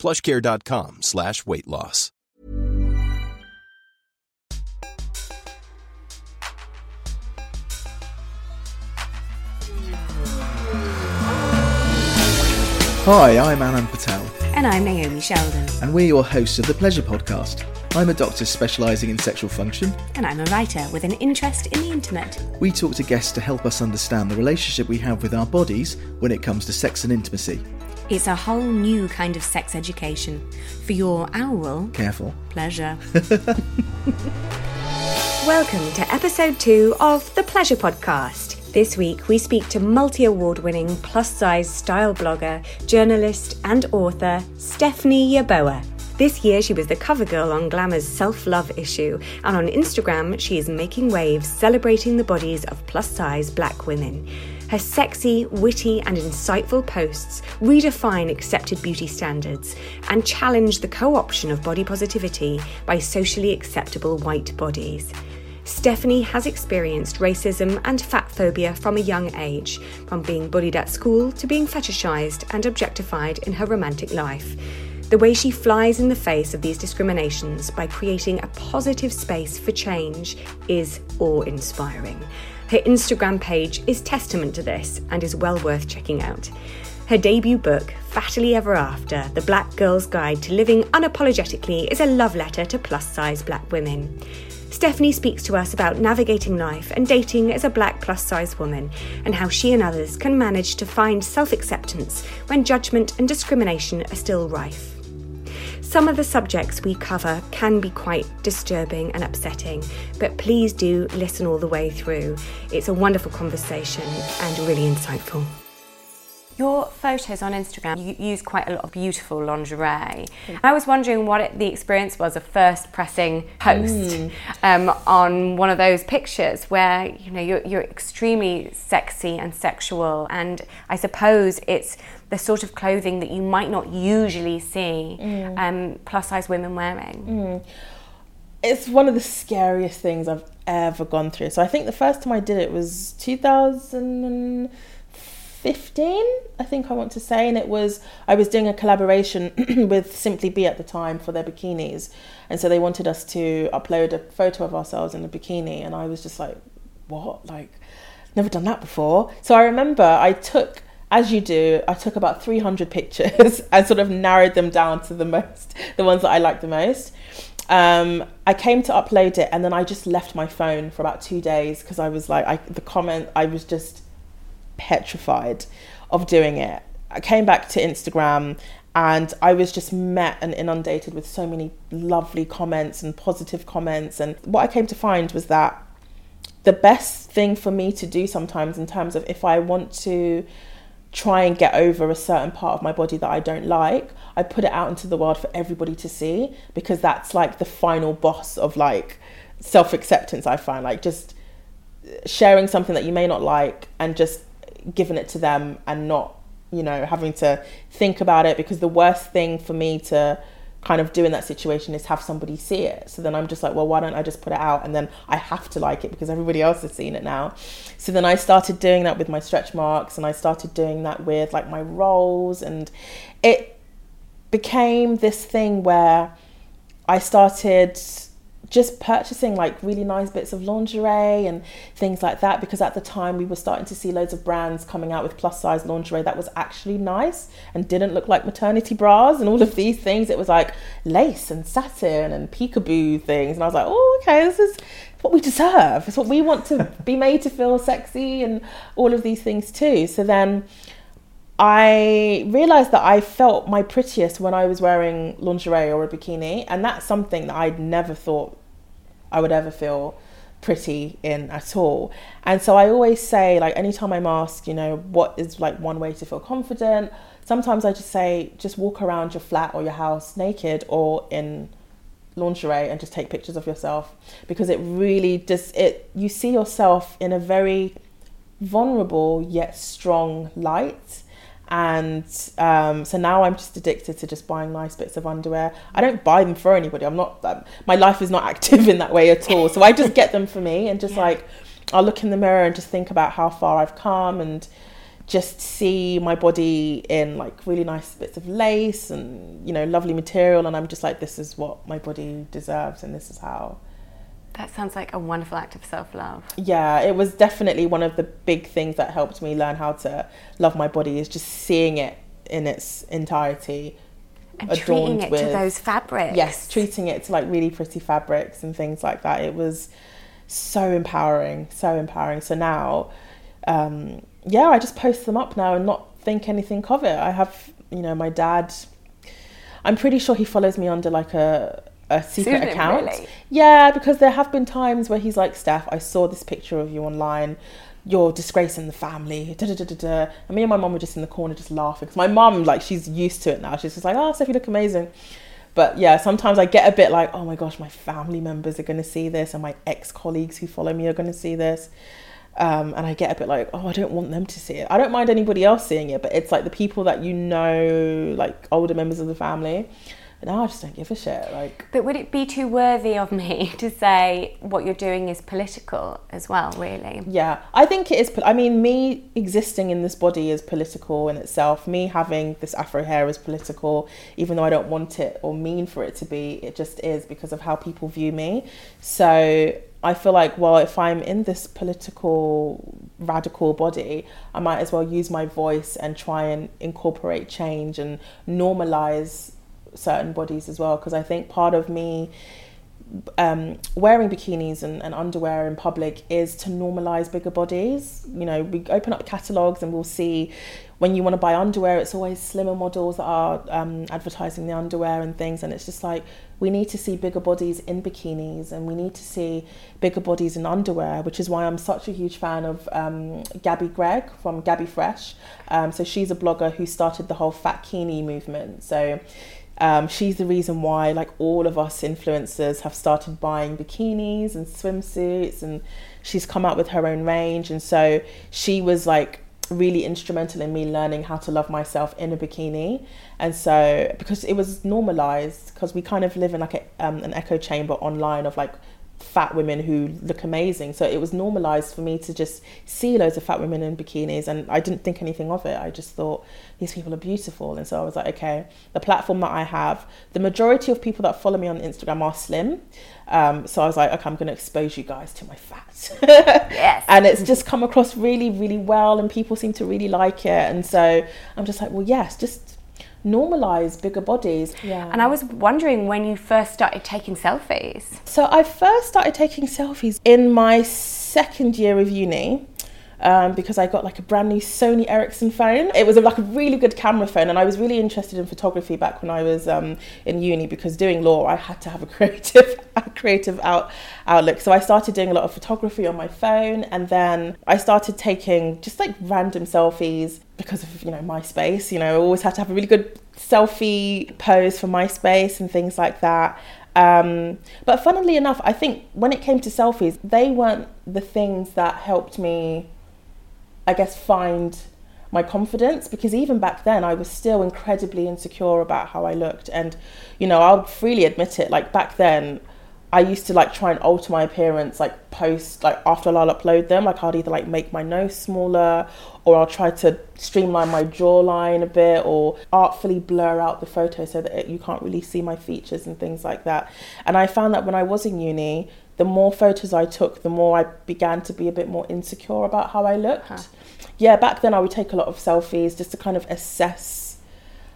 plushcare.com slash weight loss. Hi, I'm Anand Patel, And I'm Naomi Sheldon. and we're your hosts of the Pleasure Podcast. I'm a doctor specialising in sexual function. And I'm a writer with an interest in the internet. We talk to guests to help us understand the relationship we have with our bodies when it comes to sex and intimacy. It's a whole new kind of sex education for your owl Careful. pleasure. Welcome to episode two of the Pleasure Podcast. This week we speak to multi award winning plus size style blogger, journalist, and author Stephanie Yeboah. This year she was the cover girl on Glamour's self love issue, and on Instagram she is making waves celebrating the bodies of plus size black women. Her sexy, witty, and insightful posts redefine accepted beauty standards and challenge the co option of body positivity by socially acceptable white bodies. Stephanie has experienced racism and fat phobia from a young age, from being bullied at school to being fetishized and objectified in her romantic life. The way she flies in the face of these discriminations by creating a positive space for change is awe inspiring. Her Instagram page is testament to this and is well worth checking out. Her debut book, Fattily Ever After The Black Girl's Guide to Living Unapologetically, is a love letter to plus size black women. Stephanie speaks to us about navigating life and dating as a black plus size woman and how she and others can manage to find self acceptance when judgment and discrimination are still rife. Some of the subjects we cover can be quite disturbing and upsetting, but please do listen all the way through. It's a wonderful conversation and really insightful. Your photos on Instagram, you use quite a lot of beautiful lingerie. I was wondering what it, the experience was of first pressing post um, on one of those pictures where you know you're, you're extremely sexy and sexual, and I suppose it's the sort of clothing that you might not usually see um, plus size women wearing. it's one of the scariest things I've ever gone through. So I think the first time I did it was 2015, I think I want to say, and it was I was doing a collaboration with Simply Be at the time for their bikinis, and so they wanted us to upload a photo of ourselves in a bikini, and I was just like, what, like, never done that before. So I remember I took. As you do, I took about 300 pictures and sort of narrowed them down to the most, the ones that I liked the most. Um, I came to upload it and then I just left my phone for about two days because I was like, I, the comment, I was just petrified of doing it. I came back to Instagram and I was just met and inundated with so many lovely comments and positive comments. And what I came to find was that the best thing for me to do sometimes, in terms of if I want to try and get over a certain part of my body that I don't like, I put it out into the world for everybody to see because that's like the final boss of like self acceptance. I find like just sharing something that you may not like and just giving it to them and not, you know, having to think about it because the worst thing for me to kind of do in that situation is have somebody see it. So then I'm just like, well, why don't I just put it out and then I have to like it because everybody else has seen it now. So then I started doing that with my stretch marks and I started doing that with like my rolls and it became this thing where I started just purchasing like really nice bits of lingerie and things like that because at the time we were starting to see loads of brands coming out with plus size lingerie that was actually nice and didn't look like maternity bras and all of these things. It was like lace and satin and peekaboo things. And I was like, oh, okay, this is what we deserve. It's what we want to be made to feel sexy and all of these things too. So then I realized that I felt my prettiest when I was wearing lingerie or a bikini, and that's something that I'd never thought I would ever feel pretty in at all. And so I always say, like, anytime I'm asked, you know, what is like one way to feel confident, sometimes I just say, just walk around your flat or your house naked or in lingerie and just take pictures of yourself because it really does it you see yourself in a very vulnerable yet strong light and um, so now I'm just addicted to just buying nice bits of underwear. I don't buy them for anybody. I'm not. Um, my life is not active in that way at all. So I just get them for me and just yeah. like I'll look in the mirror and just think about how far I've come and just see my body in like really nice bits of lace and you know lovely material and I'm just like this is what my body deserves and this is how that sounds like a wonderful act of self love. Yeah, it was definitely one of the big things that helped me learn how to love my body is just seeing it in its entirety. And treating it with, to those fabrics. Yes, treating it to like really pretty fabrics and things like that. It was so empowering, so empowering. So now, um, yeah, I just post them up now and not think anything of it. I have, you know, my dad. I'm pretty sure he follows me under like a a secret account. Really? Yeah, because there have been times where he's like, Steph, I saw this picture of you online. You're disgracing the family. Da, da, da, da, da. And me and my mom were just in the corner just laughing. Because my mom, like, she's used to it now. She's just like, oh, Steph, you look amazing. But yeah, sometimes I get a bit like, oh my gosh, my family members are going to see this, and my ex colleagues who follow me are going to see this. Um, and I get a bit like, oh, I don't want them to see it. I don't mind anybody else seeing it, but it's like the people that you know, like older members of the family. Now I just don't give a shit. Like, but would it be too worthy of me to say what you're doing is political as well? Really? Yeah, I think it is. I mean, me existing in this body is political in itself. Me having this afro hair is political, even though I don't want it or mean for it to be. It just is because of how people view me. So I feel like, well, if I'm in this political radical body, I might as well use my voice and try and incorporate change and normalize certain bodies as well because I think part of me um, wearing bikinis and, and, underwear in public is to normalize bigger bodies. You know, we open up catalogs and we'll see when you want to buy underwear, it's always slimmer models that are um, advertising the underwear and things. And it's just like we need to see bigger bodies in bikinis and we need to see bigger bodies in underwear, which is why I'm such a huge fan of um, Gabi Gregg from GabiFresh. Um, so she's a blogger who started the whole Fatkini movement. So um, she's the reason why, like all of us influencers, have started buying bikinis and swimsuits, and she's come out with her own range. And so she was like really instrumental in me learning how to love myself in a bikini. And so because it was normalized, because we kind of live in like a, um, an echo chamber online of like fat women who look amazing. So it was normalized for me to just see loads of fat women in bikinis and I didn't think anything of it. I just thought these people are beautiful. And so I was like, okay, the platform that I have, the majority of people that follow me on Instagram are slim. Um, so I was like, okay, I'm going to expose you guys to my fat. yes. And it's just come across really, really well and people seem to really like it. And so I'm just like, well, yes, just normalize bigger bodies. Yeah. And I was wondering when you first started taking selfies. So I first started taking selfies in my second year of uni um, because I got like a brand new Sony Ericsson phone. It was a, like a really good camera phone, and I was really interested in photography back when I was um, in uni because doing law, I had to have a creative, a creative out, outlook. So I started doing a lot of photography on my phone, and then I started taking just like random selfies because of you know MySpace. You know, I always had to have a really good selfie pose for MySpace and things like that. Um, but funnily enough, I think when it came to selfies, they weren't the things that helped me I guess, find my confidence because even back then I was still incredibly insecure about how I looked. And, you know, I'll freely admit it, like back then, I used to like try and alter my appearance, like post, like after I'll upload them, like I'd either like make my nose smaller or I'll try to streamline my jawline a bit or artfully blur out the photo so that it, you can't really see my features and things like that. And I found that when I was in uni, the more photos I took, the more I began to be a bit more insecure about how I looked. Huh yeah, back then I would take a lot of selfies just to kind of assess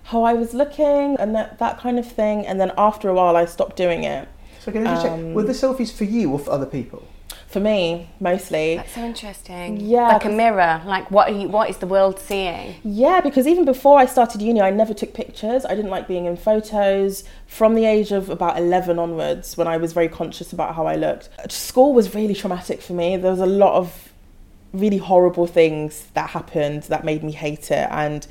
how I was looking and that, that kind of thing. And then after a while, I stopped doing it. So can I just um, check, were the selfies for you or for other people? For me, mostly. That's so interesting. Yeah, like a mirror. Like what? Are you, what is the world seeing? Yeah, because even before I started uni, I never took pictures. I didn't like being in photos. From the age of about eleven onwards, when I was very conscious about how I looked, school was really traumatic for me. There was a lot of really horrible things that happened that made me hate it and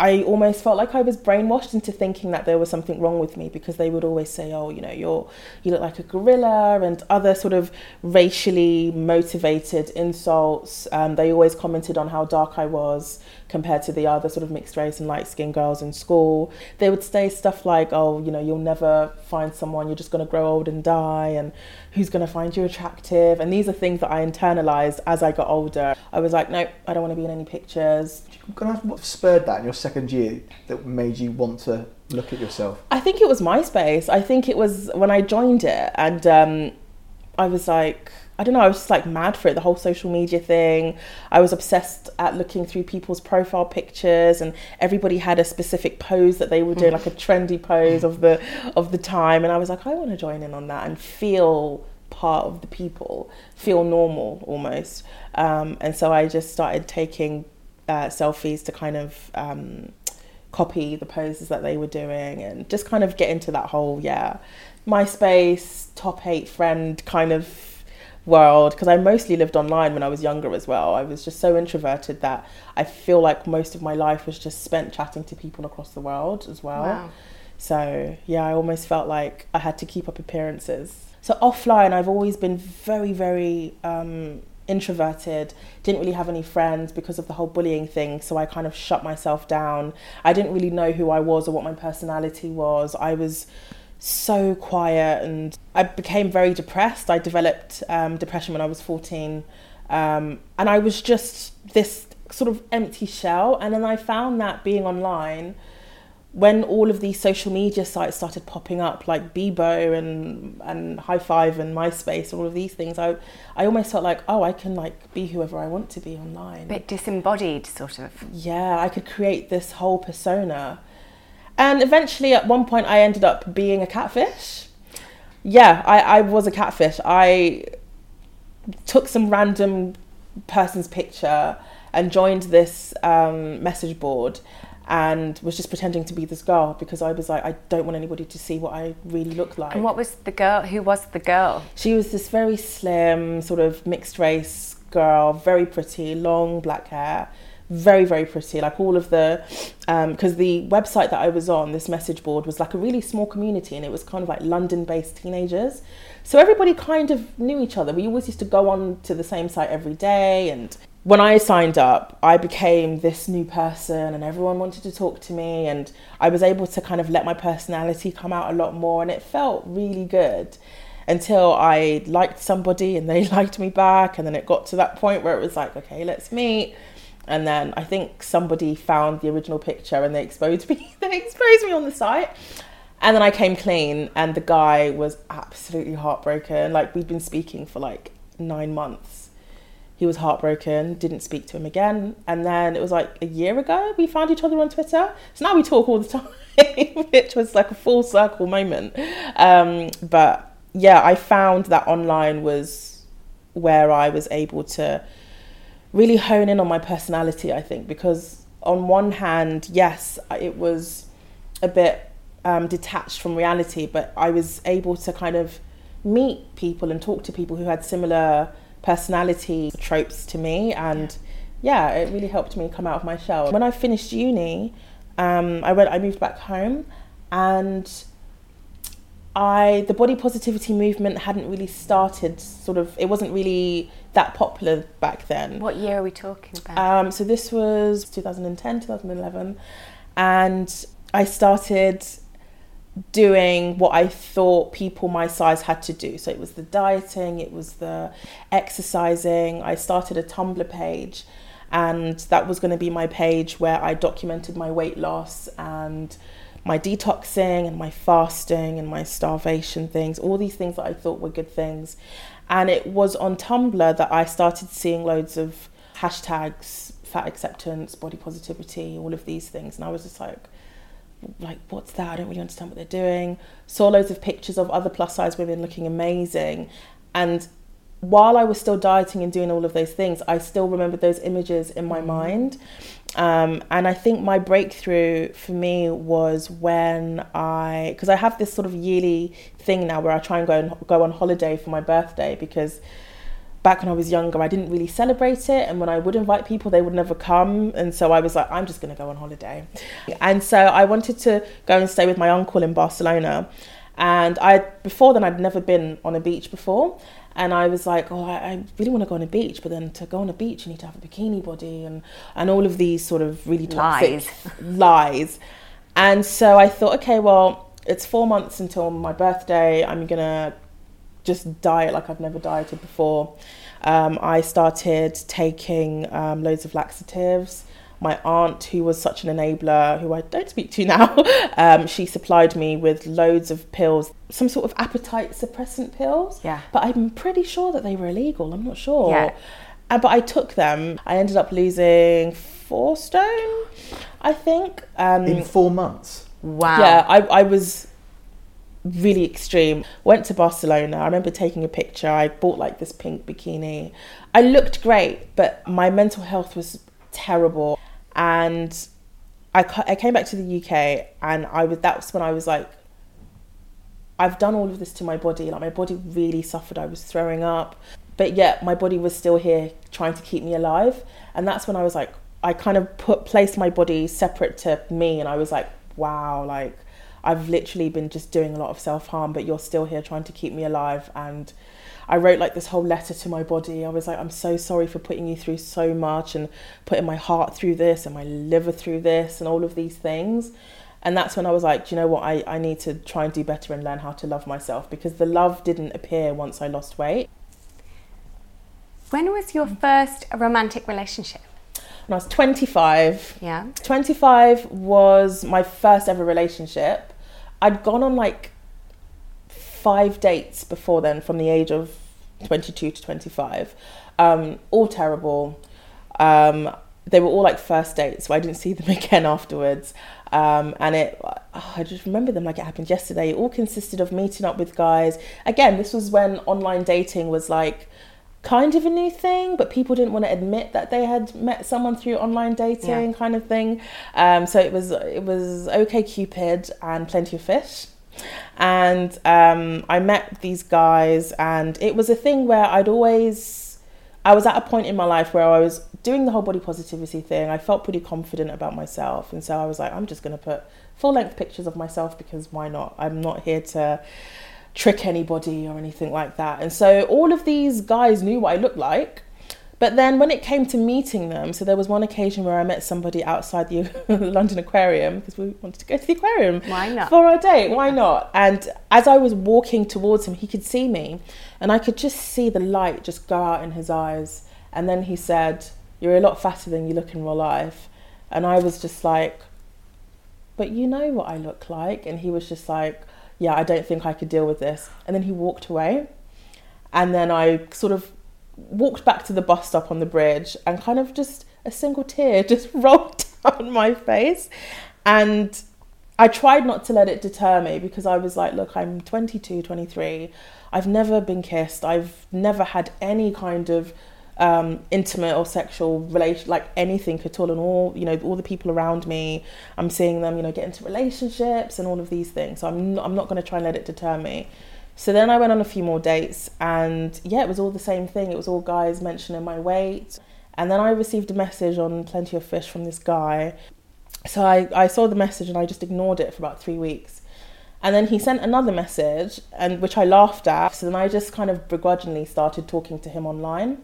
I almost felt like I was brainwashed into thinking that there was something wrong with me because they would always say, "Oh, you know, you're you look like a gorilla," and other sort of racially motivated insults. Um, they always commented on how dark I was compared to the other sort of mixed race and light skinned girls in school. They would say stuff like, "Oh, you know, you'll never find someone. You're just going to grow old and die," and "Who's going to find you attractive?" And these are things that I internalized as I got older. I was like, "Nope, I don't want to be in any pictures." I ask what spurred that in your second year that made you want to look at yourself? I think it was MySpace. I think it was when I joined it, and um, I was like, I don't know, I was just like mad for it, the whole social media thing. I was obsessed at looking through people's profile pictures, and everybody had a specific pose that they were doing, like a trendy pose of the of the time. And I was like, I want to join in on that and feel part of the people, feel normal almost. Um, and so I just started taking uh, selfies to kind of um, copy the poses that they were doing and just kind of get into that whole yeah MySpace top eight friend kind of world because I mostly lived online when I was younger as well. I was just so introverted that I feel like most of my life was just spent chatting to people across the world as well. Wow. So yeah, I almost felt like I had to keep up appearances. So offline, I've always been very, very um, introverted, didn't really have any friends because of the whole bullying thing. So I kind of shut myself down. I didn't really know who I was or what my personality was. I was so quiet and I became very depressed. I developed um, depression when I was 14. Um, and I was just this sort of empty shell. And then I found that being online, when all of these social media sites started popping up, like Bebo and and Hi5 and MySpace, and all of these things, I I almost felt like, oh, I can like be whoever I want to be online. A bit disembodied, sort of. Yeah, I could create this whole persona, and eventually, at one point, I ended up being a catfish. Yeah, I I was a catfish. I took some random person's picture and joined this um, message board and was just pretending to be this girl because I was like, I don't want anybody to see what I really look like. And what was the girl? Who was the girl? She was this very slim, sort of mixed race girl, very pretty, long black hair, very very pretty. Like all of the, because um, the website that I was on, this message board was like a really small community, and it was kind of like London-based teenagers. So everybody kind of knew each other. We always used to go on to the same site every day, and when I signed up, I became this new person and everyone wanted to talk to me and I was able to kind of let my personality come out a lot more and it felt really good until I liked somebody and they liked me back and then it got to that point where it was like, okay, let's meet. And then I think somebody found the original picture and they exposed me they exposed me on the site. And then I came clean and the guy was absolutely heartbroken. Like we'd been speaking for like nine months he was heartbroken, didn't speak to him again. And then it was like a year ago, we found each other on Twitter. So now we talk all the time, which was like a full circle moment. Um, but yeah, I found that online was where I was able to really hone in on my personality, I think, because on one hand, yes, it was a bit um, detached from reality, but I was able to kind of meet people and talk to people who had similar personality tropes to me and yeah. yeah, it really helped me come out of my shell. When I finished uni, um, I went I moved back home and I the body positivity movement hadn't really started sort of it wasn't really that popular back then. What year are we talking about? Um, so this was 2010, 2011 and I started doing what I thought people my size had to do. So it was the dieting, it was the exercising. I started a Tumblr page, and that was going to be my page where I documented my weight loss and my detoxing and my fasting and my starvation things, all these things that I thought were good things. And it was on Tumblr that I started seeing loads of hashtags, fat acceptance, body positivity, all of these things. And I was just like, like what's that? I don't really understand what they're doing. Saw loads of pictures of other plus size women looking amazing. And while i was still dieting and doing all of those things i still remembered those images in my mm-hmm. mind. Um, and i think my breakthrough for me was when i because i have this sort of yearly thing now where i try and go and go on holiday for my birthday because back when I was younger, I didn't really celebrate it. And when I would invite people, they would never come. And so I was like, I'm just going to go on holiday. And so I wanted to go and stay with my uncle in Barcelona. And I, before then, I'd never been on a beach before. And I was like, oh, I, really want to go on a beach, but then to go on a beach, you need to have a bikini body and, and all of these sort of really toxic Lies. lies. And so I thought, okay, well, it's four months until my birthday. I'm going to just diet like I've never dieted before. Um, I started taking um, loads of laxatives. My aunt, who was such an enabler, who I don't speak to now, um, she supplied me with loads of pills, some sort of appetite suppressant pills. Yeah. But I'm pretty sure that they were illegal. I'm not sure. Yeah. Uh, but I took them. I ended up losing four stone, I think. Um, In four months. Wow. yeah, I, I was really extreme. Went to Barcelona. I remember taking a picture. I bought like this pink bikini. I looked great, but my mental health was terrible. And I, I came back to the UK and I was that's when I was like I've done all of this to my body. Like my body really suffered. I was throwing up, but yet my body was still here trying to keep me alive. And that's when I was like, I kind of put placed my body separate to me, and I was like, wow, like I've literally been just doing a lot of self harm, but you're still here trying to keep me alive. And I wrote like this whole letter to my body. I was like, I'm so sorry for putting you through so much and putting my heart through this and my liver through this and all of these things. And that's when I was like, "Do you know what? I, I need to try and do better and learn how to love myself because the love didn't appear once I lost weight. When was your first romantic relationship? When I was 25, Yeah. 25 was my first ever relationship. I'd gone on like five dates before then from the age of 22 to 25. Um, all terrible. Um, they were all like first dates, so I didn't see them again afterwards. Um, and it, oh, I just remember them like it happened yesterday. It all consisted of meeting up with guys. Again, this was when online dating was like kind of a new thing, but people didn't want to admit that they had met someone through online dating, Yeah. kind of thing. Um, so it was it was OK Cupid and Plenty of Fish, and um, I met these guys, and it was a thing where I'd always. I was at a point in my life where I was doing the whole body positivity thing. I felt pretty confident about myself, and so I was like, I'm just going to put full length pictures of myself because why not? I'm not here to trick anybody or anything like that. And so all of these guys knew what I looked like. But then when it came to meeting them, so there was one occasion where I met somebody outside the London Aquarium because we wanted to go to the aquarium Why not? for our date. Why not? And as I was walking towards him, he could see me and I could just see the light just go out in his eyes. And then he said, You're a lot fatter than you look in real life. And I was just like, but you know what I look like. And he was just like, yeah, I don't think I could deal with this. And then he walked away. And then I sort of walked back to the bus stop on the bridge and kind of just a single tear just rolled down my face. And I tried not to let it deter me because I was like, look, I'm 22, 23. I've never been kissed. I've never had any kind of um, intimate or sexual relation, like anything at all. And all, you know, all the people around me, I'm seeing them, you know, get into relationships and all of these things. So I'm not, I'm not going to try and let it deter me. So then I went on a few more dates, and yeah, it was all the same thing. It was all guys mentioning my weight. And then I received a message on Plenty of Fish from this guy. So I, I saw the message and I just ignored it for about three weeks. And then he sent another message, and which I laughed at. So then I just kind of begrudgingly started talking to him online.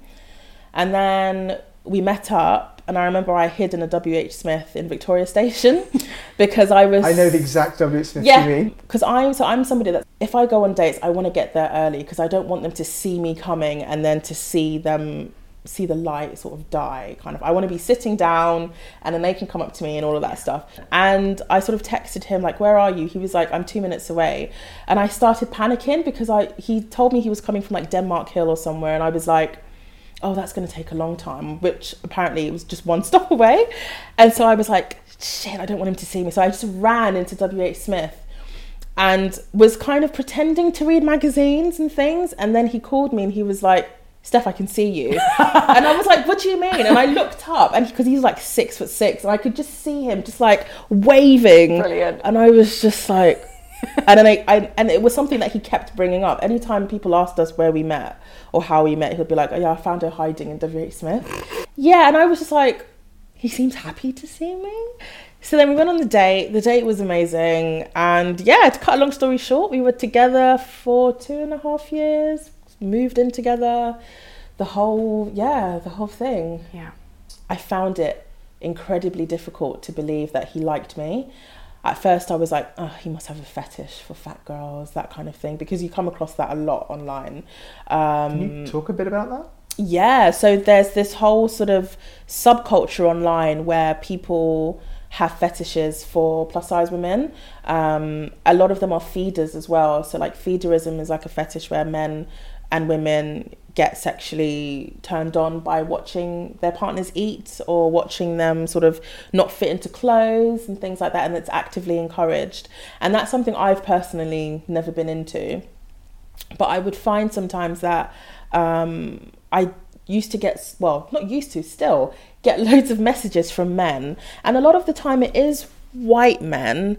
And then we met up, and I remember I hid in a WH Smith in Victoria Station because I was. I know the exact W. Smith you Yeah, mean. because I'm so I'm somebody that if I go on dates, I want to get there early because I don't want them to see me coming and then to see them see the light sort of die kind of i want to be sitting down and then they can come up to me and all of that stuff and i sort of texted him like where are you he was like i'm two minutes away and i started panicking because i he told me he was coming from like denmark hill or somewhere and i was like oh that's going to take a long time which apparently it was just one stop away and so i was like shit i don't want him to see me so i just ran into wh smith and was kind of pretending to read magazines and things. And then he called me and he was like, Steph, I can see you. and I was like, what do you mean? And I looked up and because he's like six foot six and I could just see him just like waving. Brilliant. And I was just like, and then I, I, and it was something that he kept bringing up. Anytime people asked us where we met or how we met, he'd be like, "Oh yeah, I found her hiding in WH Smith." Yeah, and I was just like, he seems happy to see me. So then we went on the date. The date was amazing, and yeah, to cut a long story short, we were together for two and a half years. Moved in together. The whole yeah, the whole thing. Yeah. I found it incredibly difficult to believe that he liked me. At first, I was like, oh, he must have a fetish for fat girls, that kind of thing, because you come across that a lot online. Um, Can you talk a bit about that? yeah, so there's this whole sort of subculture online where people have fetishes for plus size women. Um, a lot of them are feeders as well. So, like, feederism is like a fetish where men and women get sexually turned on by watching their partners eat or watching them sort of not fit into clothes and things like that. And it's actively encouraged. And that's something I've personally never been into. But I would find sometimes that um, I used to get, well, not used to, still get loads of messages from men. And a lot of the time it is white men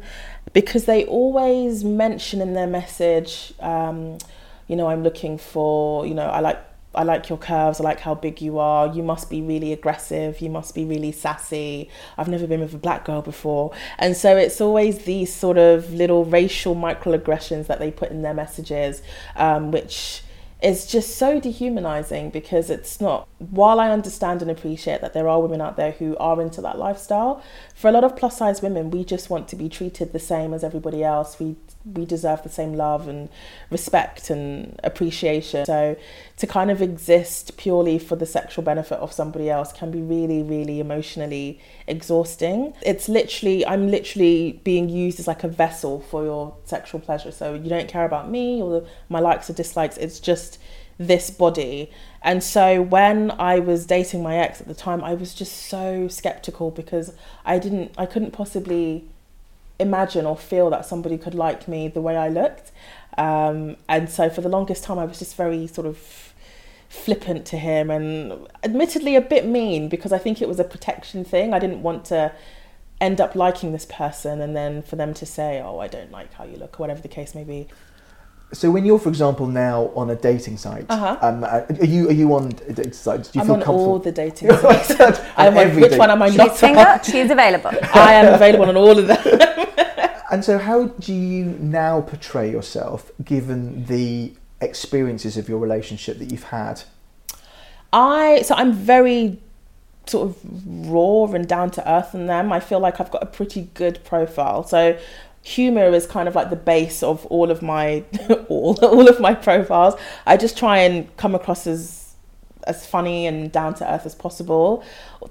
because they always mention in their message, um, you know, I'm looking for, you know, I like I like your curves. I like how big you are. You must be really aggressive. You must be really sassy. I've never been with a black girl before. And so it's always these sort of little racial microaggressions that they put in their messages, um, which is just so dehumanizing because it's not while i understand and appreciate that there are women out there who are into that lifestyle for a lot of plus size women we just want to be treated the same as everybody else we we deserve the same love and respect and appreciation. So to kind of exist purely for the sexual benefit of somebody else can be really really emotionally exhausting. It's literally i'm literally being used as like a vessel for your sexual pleasure. So you don't care about me or my likes or dislikes. It's just this body. And so when i was dating my ex at the time i was just so skeptical because i didn't i couldn't possibly imagine or feel that somebody could like me the way i looked um, and so for the longest time i was just very sort of flippant to him and admittedly a bit mean because I think it was a protection thing. I didn't want to end up liking this person and then for them to say, "Oh, I don't like how you look," or whatever the case may be. So when you're, for example, now on a dating site, Uh-huh. um, are you are you on dating sites? Do you I'm feel on comfortable? all the dating sites. I'm on, every which date. one am I She's not single. on? She's available. I am available on all of them. And so, how do you now portray yourself, given the experiences of your relationship that you've had? I so I'm very sort of raw and down to earth in them. I feel like I've got a pretty good profile. So humor is kind of like the base of all of my all all of my profiles. I just try and come across as as funny and down to earth as possible.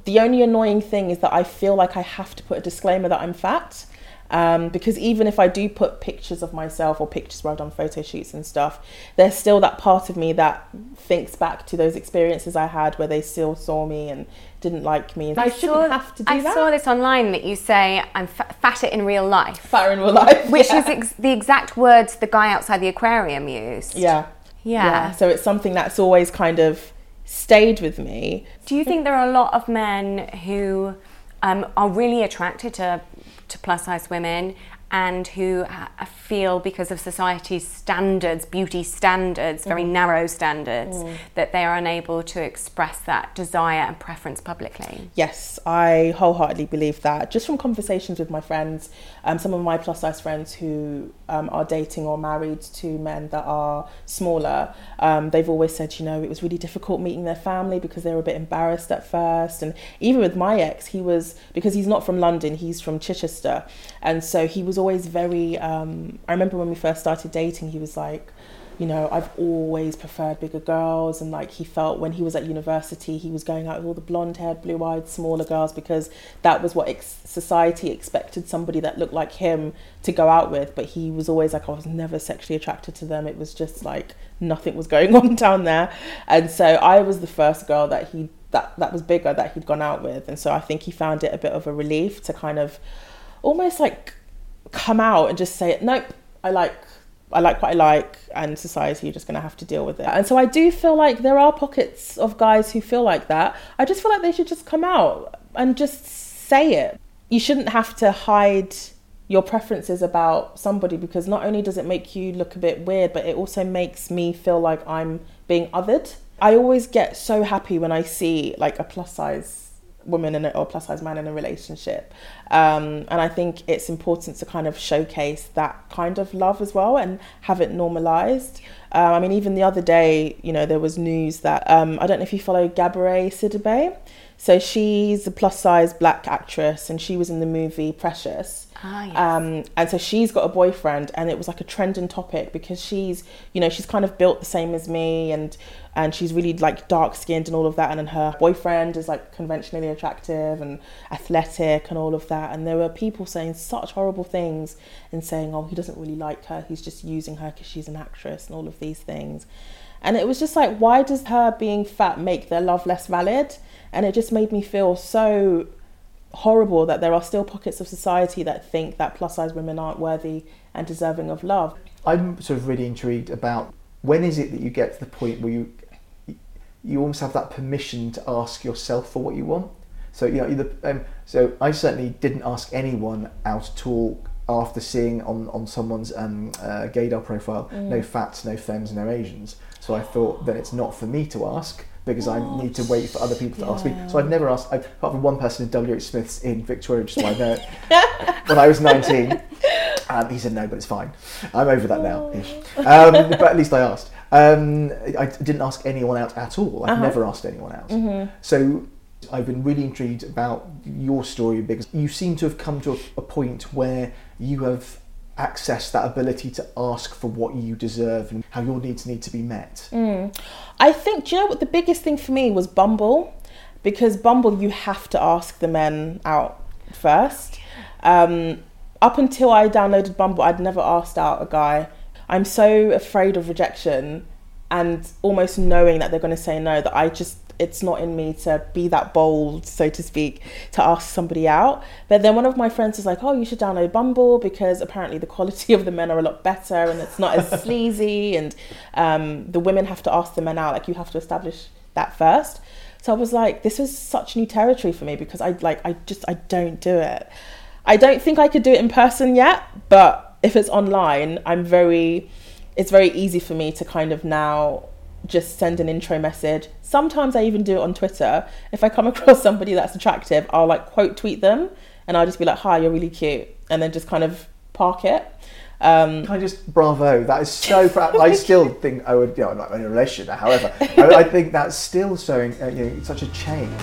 The only annoying thing is that I feel like I have to put a disclaimer that I'm fat. Um, because even if I do put pictures of myself or pictures where I've done photo shoots and stuff, there's still that part of me that thinks back to those experiences I had where they still saw me and didn't like me. And I, shouldn't have to do I that. saw this online that you say I'm fa- fatter in real life, Fatter in real life, which yeah. is ex- the exact words the guy outside the aquarium used. yeah. Yeah. So it's something that's always kind of stayed with me. Do you think there are a lot of men who um, are really attracted to to plus size women and who ha- feel because of society's standards, beauty standards, very narrow standards, that they are unable to express that desire and preference publicly? Yes, I wholeheartedly believe that. Just from conversations with my friends, um, some of my plus size friends who um, are dating or married to men that are smaller, um, they've always said, you know, it was really difficult meeting their family because they were a bit embarrassed at first. And even with my ex, he was, because he's not from London, he's from Chichester. And so he was always very, um, I remember when we first started dating, he was like, you know, I've always preferred bigger girls. And like he felt when he was at university, he was going out with all the blonde haired, blue eyed, smaller girls because that was what ex- society expected somebody that looked like him to go out with. But he was always like, I was never sexually attracted to them. It was just like nothing was going on down there. And so I was the first girl that he, that, that was bigger that he'd gone out with. And so I think he found it a bit of a relief to kind of almost like come out and just say, it, nope, I like I like what I like, and society, you're just going to have to deal with it. And so I do feel like there are pockets of guys who feel like that. I just feel like they should just come out and just say it. You shouldn't have to hide your preferences about somebody because not only does it make you look a bit weird, but it also makes me feel like I'm being othered. I always get so happy when I see like a plus size woman in a, or plus size man in a relationship. Um, and I think it's important to kind of showcase that kind of love as well and have it normalized. Um, I mean, even the other day, you know, there was news that um, I don't know if you follow Gabourey Sidibe. So she's a plus size black actress and she was in the movie Precious. Ah, yes. Um, and so she's got a boyfriend and it was like a trending topic because she's, you know, she's kind of built the same as me and and she's really like dark skinned and all of that and then her boyfriend is like conventionally attractive and athletic and all of that and there were people saying such horrible things and saying oh he doesn't really like her he's just using her because she's an actress and all of these things and it was just like why does her being fat make their love less valid and it just made me feel so horrible that there are still pockets of society that think that plus size women aren't worthy and deserving of love. I'm sort of really intrigued about when is it that you get to the point where you you almost have that permission to ask yourself for what you want. So you know, either, um, so I certainly didn't ask anyone out at all after seeing on on someone's um, uh, gaydar profile no fats, no femmes, no Asians. So I thought that it's not for me to ask because I need to wait for other people to ask me. So I've never asked, I, apart from one person in W.H. Smith's in Victoria, just so I know when I was 19. Um, he said no, but it's fine. I'm over that now. Um, but at least I asked. Um, I didn't ask anyone out at all. I've never asked anyone out. So I've been really intrigued about your story because you seem to have come to a, a point where you have accessed that ability to ask for what you deserve and how your needs need to be met. I think, do you know what the biggest thing for me was Bumble? Because Bumble, you have to ask the men out first. Um, up until I downloaded Bumble, I'd never asked out a guy. I'm so afraid of rejection and almost knowing that they're going to say no that I just it's not in me to be that bold, so to speak, to ask somebody out. But then one of my friends was like, "Oh, you should download Bumble because apparently the quality of the men are a lot better and it's not as sleazy, and um, the women have to ask the men out. Like you have to establish that first. So I was like, this was such new territory for me because I like I just I don't do it. I don't think I could do it in person yet, but if it's online, I'm very it's very easy for me to kind of now just send an intro message. Sometimes I even do it on Twitter. If I come across somebody that's attractive, I'll like quote tweet them and I'll just be like, "Hi, you're really cute," and then just kind of park it. Um, Can I just bravo? That is so proud. I still think I would. You know, I'm not in a relationship. However, I, I think that's still showing uh, you know such a change.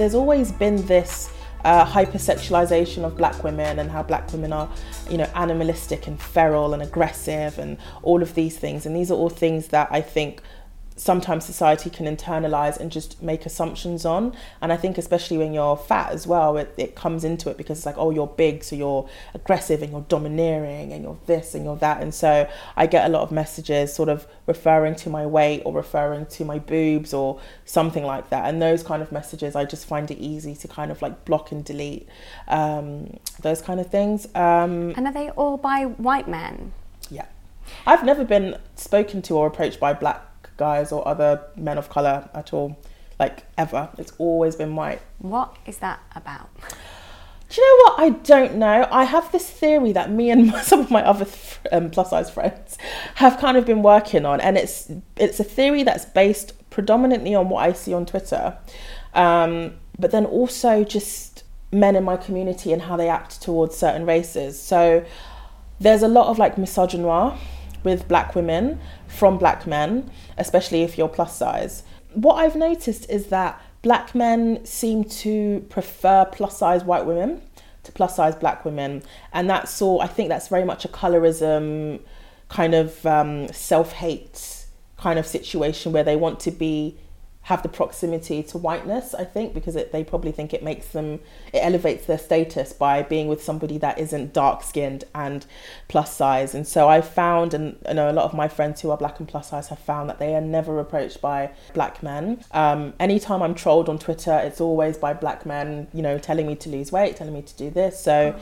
There's always been this uh, hypersexualization of black women and how black women are, you know, animalistic and feral and aggressive and all of these things. And these are all things that I think sometimes society can internalize and just make assumptions on. And I think especially when you're fat as well, it, it comes into it because it's like, oh, you're big, so you're aggressive and you're domineering and you're this and you're that. And so I get a lot of messages sort of referring to my weight or referring to my boobs or something like that. And those kind of messages, I just find it easy to kind of like block and delete um, those kind of things. Um, And are they all by white men? yeah. I've never been spoken to or approached by black guys or other men of colour at all, like ever. It's always been white. What is that about? Do you know what? I don't know. I have this theory that me and some of my other um, plus size friends have kind of been working on, and it's it's a theory that's based predominantly on what I see on Twitter, um, but then also just men in my community and how they act towards certain races. So there's a lot of like misogynoir with black women from black men, especially if you're plus size. What I've noticed is that black men seem to prefer plus size white women to plus size black women. And that's all, I think that's very much a colorism kind of um, self hate kind of situation where they want to be have the proximity to whiteness i think because it, they probably think it makes them it elevates their status by being with somebody that isn't dark skinned and plus size. And so i found and you know a lot of my friends who are black and plus size have found that they are never approached by black men. Um, anytime i'm trolled on twitter it's always by black men you know telling me to lose weight telling me to do this. So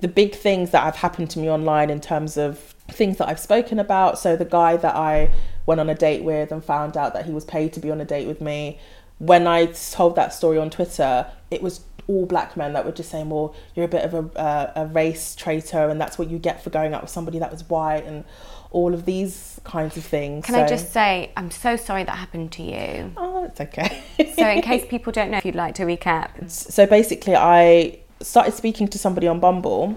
the big things that have happened to me online in terms of things that i've spoken about so the guy that i went on a date with and found out that he was paid to be on a date with me. When I told that story on Twitter, it was all black men that were just saying, "Well, you're a bit of a, uh, a race traitor, and that's what you get for going out with somebody that was white," and all of these kinds of things. Can so, I just say, I'm so sorry that happened to you. Oh, it's okay. so, in case people don't know, if you'd like to recap. So, basically, I started speaking to somebody on Bumble,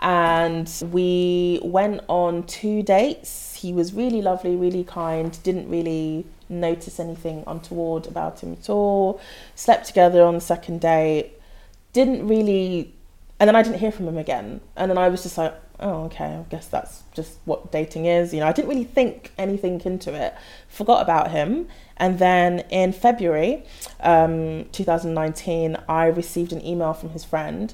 and we went on two dates he was really lovely, really kind, didn't really notice anything untoward about him at all. Slept together on the second day, didn't really, and then I didn't hear from him again. And then I was just like, oh, okay, I guess that's just what dating is. You know, I didn't really think anything into it, forgot about him. And then in February um, 2019, I received an email from his friend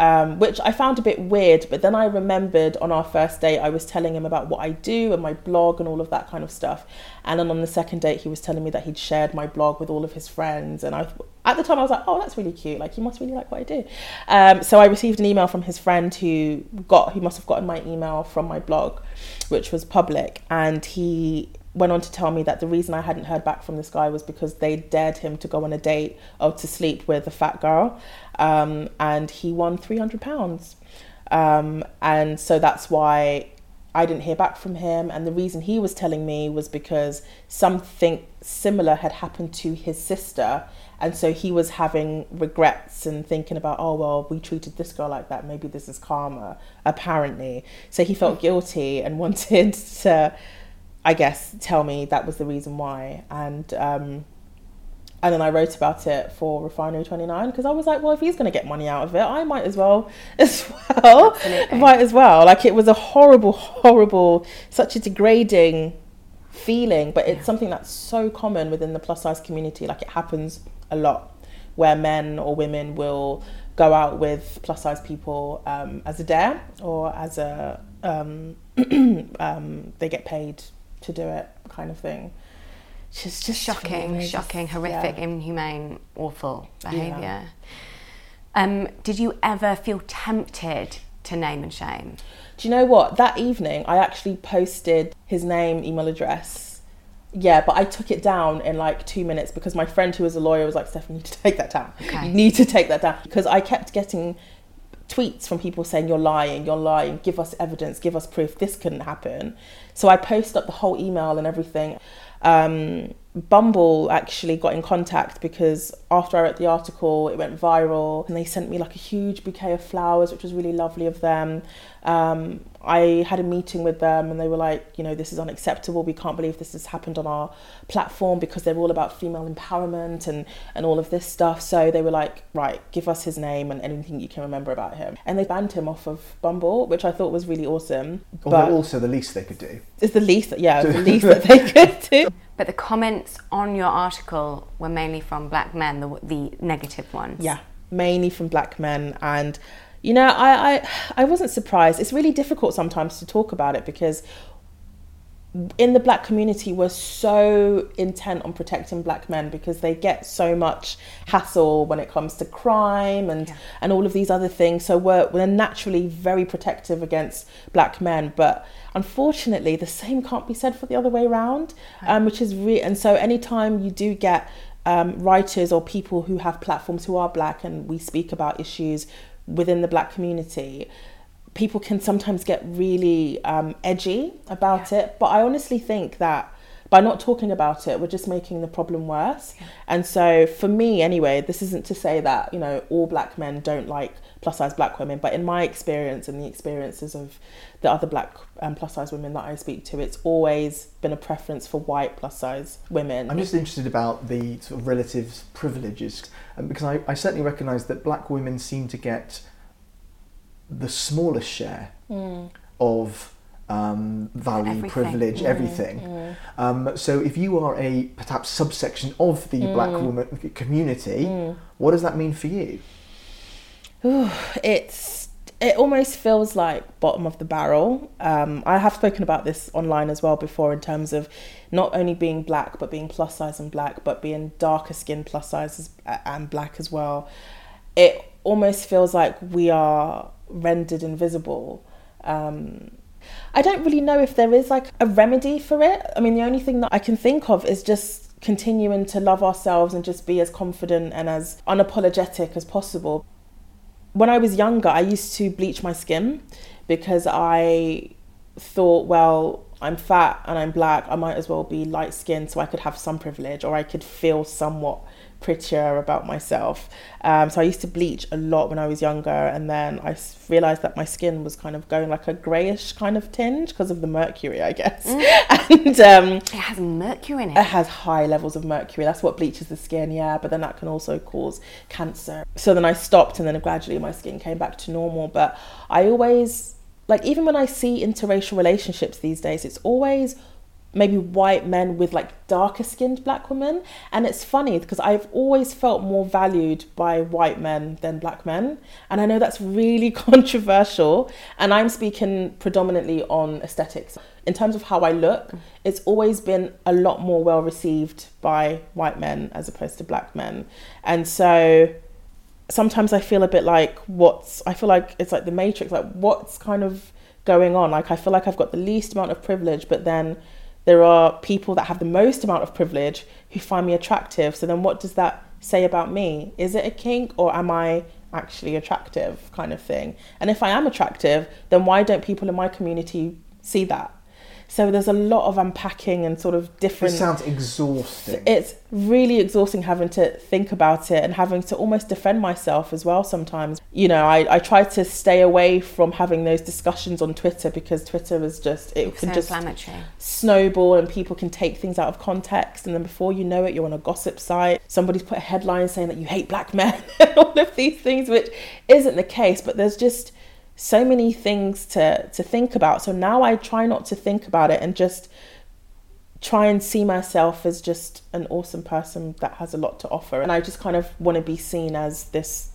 um, which I found a bit weird. But then I remembered on our first date, I was telling him about what I do and my blog and all of that kind of stuff. And then on the second date, he was telling me that he'd shared my blog with all of his friends. And I, at the time, I was like, oh, that's really cute. Like, he must really like what I do. Um, so I received an email from his friend who got, who must have gotten my email from my blog, which was public. And he went on to tell me that the reason I hadn't heard back from this guy was because they dared him to go on a date or to sleep with a fat girl, um, and he won three hundred pounds, um, and so that's why I didn't hear back from him. And the reason he was telling me was because something similar had happened to his sister, and so he was having regrets and thinking about, oh well, we treated this girl like that. Maybe this is karma. Apparently, so he felt guilty and wanted to I guess, tell me that was the reason why. And um, and then I wrote about it for Refinery 29 because I was like, well, if he's going to get money out of it, I might as well as well. Absolutely. Might as well. Like it was a horrible, horrible, such a degrading feeling, but it's yeah. something that's so common within the plus size community. Like it happens a lot where men or women will go out with plus size people um, as a dare or as a um, um, they get paid to do it, kind of thing. Just, just shocking, shocking, horrific, yeah. inhumane, awful behaviour. Yeah. Um, did you ever feel tempted to name and shame? Do you know what? That evening, I actually posted his name, email address. Yeah, but I took it down in like two minutes because my friend who was a lawyer was like, Stephanie, you need to take that down. Okay. You need to take that down. Because I kept getting tweets from people saying, You're lying, you're lying, give us evidence, give us proof, this couldn't happen. So I posted up the whole email and everything. Um, Bumble actually got in contact because after I wrote the article, it went viral and they sent me like a huge bouquet of flowers, which was really lovely of them. Um, I had a meeting with them and they were like, you know, this is unacceptable. We can't believe this has happened on our platform because they're all about female empowerment and, and all of this stuff. So they were like, right, give us his name and anything you can remember about him. And they banned him off of Bumble, which I thought was really awesome. Although but also the least they could do. It's the least, yeah, the least that they could do. But the comments on your article were mainly from black men, the, the negative ones. Yeah, mainly from black men and you know, I, I I wasn't surprised. It's really difficult sometimes to talk about it because in the black community we're so intent on protecting black men because they get so much hassle when it comes to crime and yeah. and all of these other things so we're we're naturally very protective against black men but unfortunately the same can't be said for the other way around right. um, which is re- and so anytime you do get um, writers or people who have platforms who are black and we speak about issues within the black community, people can sometimes get really um, edgy about it. But I honestly think that by not talking about it, we're just making the problem worse. Yeah. And so, for me, anyway, this isn't to say that, you know, all black men don't like plus size black women, but in my experience and the experiences of the other black um, plus size women that I speak to, it's always been a preference for white plus size women. I'm just interested about the sort of relative privileges because I, I certainly recognise that black women seem to get the smallest share mm. of um, value, everything. privilege, mm, everything. Mm. Um, so if you are a perhaps subsection of the mm. black woman community, mm. what does that mean for you? Ooh, it's it almost feels like bottom of the barrel. Um, I have spoken about this online as well before in terms of not only being black but being plus size and black, but being darker skin plus size and black as well. It almost feels like we are rendered invisible. Um, I don't really know if there is like a remedy for it. I mean, the only thing that I can think of is just continuing to love ourselves and just be as confident and as unapologetic as possible when I was younger, I used to bleach my skin because I thought, well, I'm fat and I'm black, I might as well be light skinned so I could have some privilege or I could feel somewhat prettier about myself. Um, so I used to bleach a lot when I was younger, and then I realized that my skin was kind of going like a grayish kind of tinge because of the mercury, I guess. Mm. and um, it has mercury in it. It has high levels of mercury. That's what bleaches the skin, yeah. But then that can also cause cancer. So then I stopped, and then gradually my skin came back to normal. But I always like even when I see interracial relationships these days, it's always maybe white men with like darker skinned black women. And it's funny because I've always felt more valued by white men than black men. And I know that's really controversial. And I'm speaking predominantly on aesthetics. In terms of how I look it's always been a lot more well received by white men as opposed to black men. And so sometimes I feel a bit like what's I feel like it's like the matrix like what's kind of going on? Like I feel like I've got the least amount of privilege but then there are people that have the most amount of privilege who find me attractive. So then what does that say about me? Is it a kink or am I actually attractive kind of thing? And if I am attractive, then why don't people in my community see that? So there's a lot of unpacking and sort of different. It sounds exhausting. It's really exhausting having to think about it and having to almost defend myself as well sometimes. You know, I, I try to stay away from having those discussions on Twitter because Twitter is just, it it's can just inflammatory. snowball and people can take things out of context. And then before you know it, you're on a gossip site. Somebody's put a headline saying that you hate black men and all of these things, which isn't the case. But there's just, so many things to to think about. So now I try not to think about it and just try and see myself as just an awesome person that has a lot to offer. And I just kind of want to be seen as this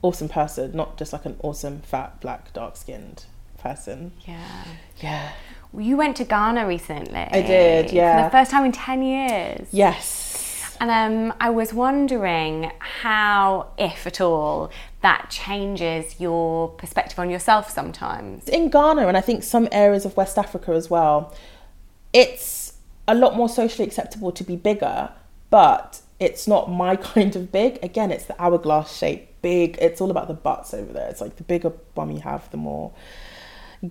awesome person, not just like an awesome fat black dark skinned person. Yeah. Yeah. Well, you went to Ghana recently. I did, yeah. For the first time in 10 years. Yes. And um, I was wondering how, if at all, that changes your perspective on yourself sometimes. In Ghana, and I think some areas of West Africa as well, it's a lot more socially acceptable to be bigger, but it's not my kind of big. Again, it's the hourglass shape big. It's all about the butts over there. It's like the bigger bum you have, the more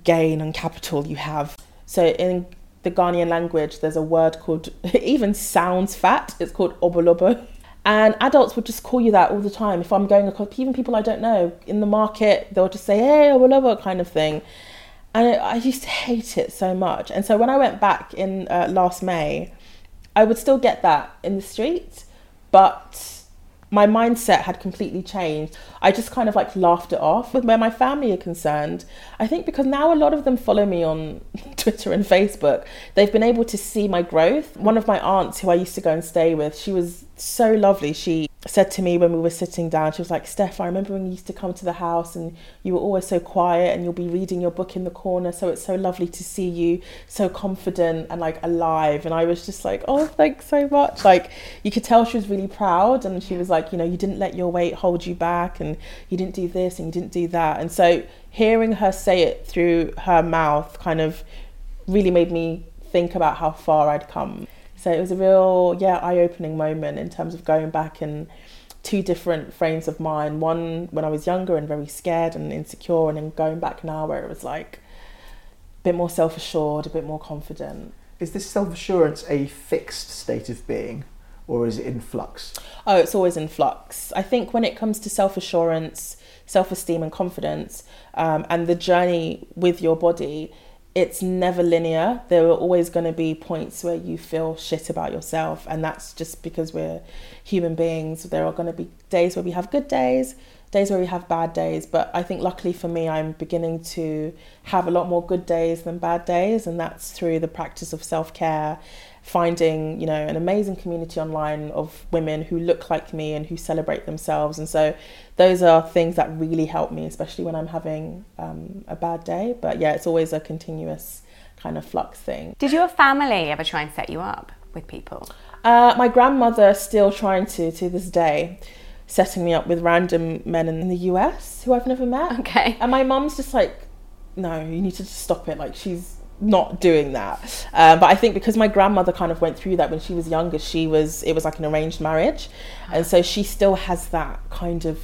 gain and capital you have. So in the Ghanaian language, there's a word called, even sounds fat, it's called obolobo. And adults would just call you that all the time. If I'm going across, even people I don't know in the market, they'll just say, hey, obolobo kind of thing. And it, I used to hate it so much. And so when I went back in uh, last May, I would still get that in the street, but my mindset had completely changed. I just kind of like laughed it off with where my family are concerned. I think because now a lot of them follow me on Twitter and Facebook, they've been able to see my growth. One of my aunts who I used to go and stay with, she was so lovely. She said to me when we were sitting down, she was like, Steph, I remember when you used to come to the house and you were always so quiet and you'll be reading your book in the corner. So it's so lovely to see you so confident and like alive. And I was just like, oh, thanks so much. Like you could tell she was really proud. And she was like, you know, you didn't let your weight hold you back and you didn't do this and you didn't do that. And so hearing her say it through her mouth kind of really made me think about how far I'd come. So it was a real, yeah, eye opening moment in terms of going back and two different frames of mind. One when I was younger and very scared and insecure, and then going back now where it was like a bit more self assured, a bit more confident. Is this self assurance a fixed state of being, or is it in flux? Oh, it's always in flux. I think when it comes to self assurance, self esteem, and confidence, um, and the journey with your body, it's never linear. There are always going to be points where you feel shit about yourself, and that's just because we're human beings. There are going to be days where we have good days, days where we have bad days. But I think, luckily for me, I'm beginning to have a lot more good days than bad days, and that's through the practice of self care finding you know an amazing community online of women who look like me and who celebrate themselves. And so those are things that really help me especially when i'm having um, a bad day. But yeah it's always a continuous kind of flux thing. Did your family ever try and set you up with people? uh, my grandmother still trying to to this day setting me up with random men in the us who i've never met. Okay. and my mum's just like no you need to stop it. Like she's not doing that um, but i think because my grandmother kind of went through that when she was younger she was it was like an arranged marriage and so she still has that kind of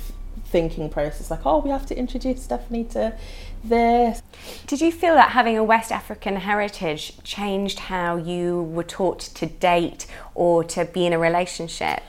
thinking process like oh we have to introduce stephanie to this Did you feel that having a West African heritage changed how you were taught to date or to be in a relationship?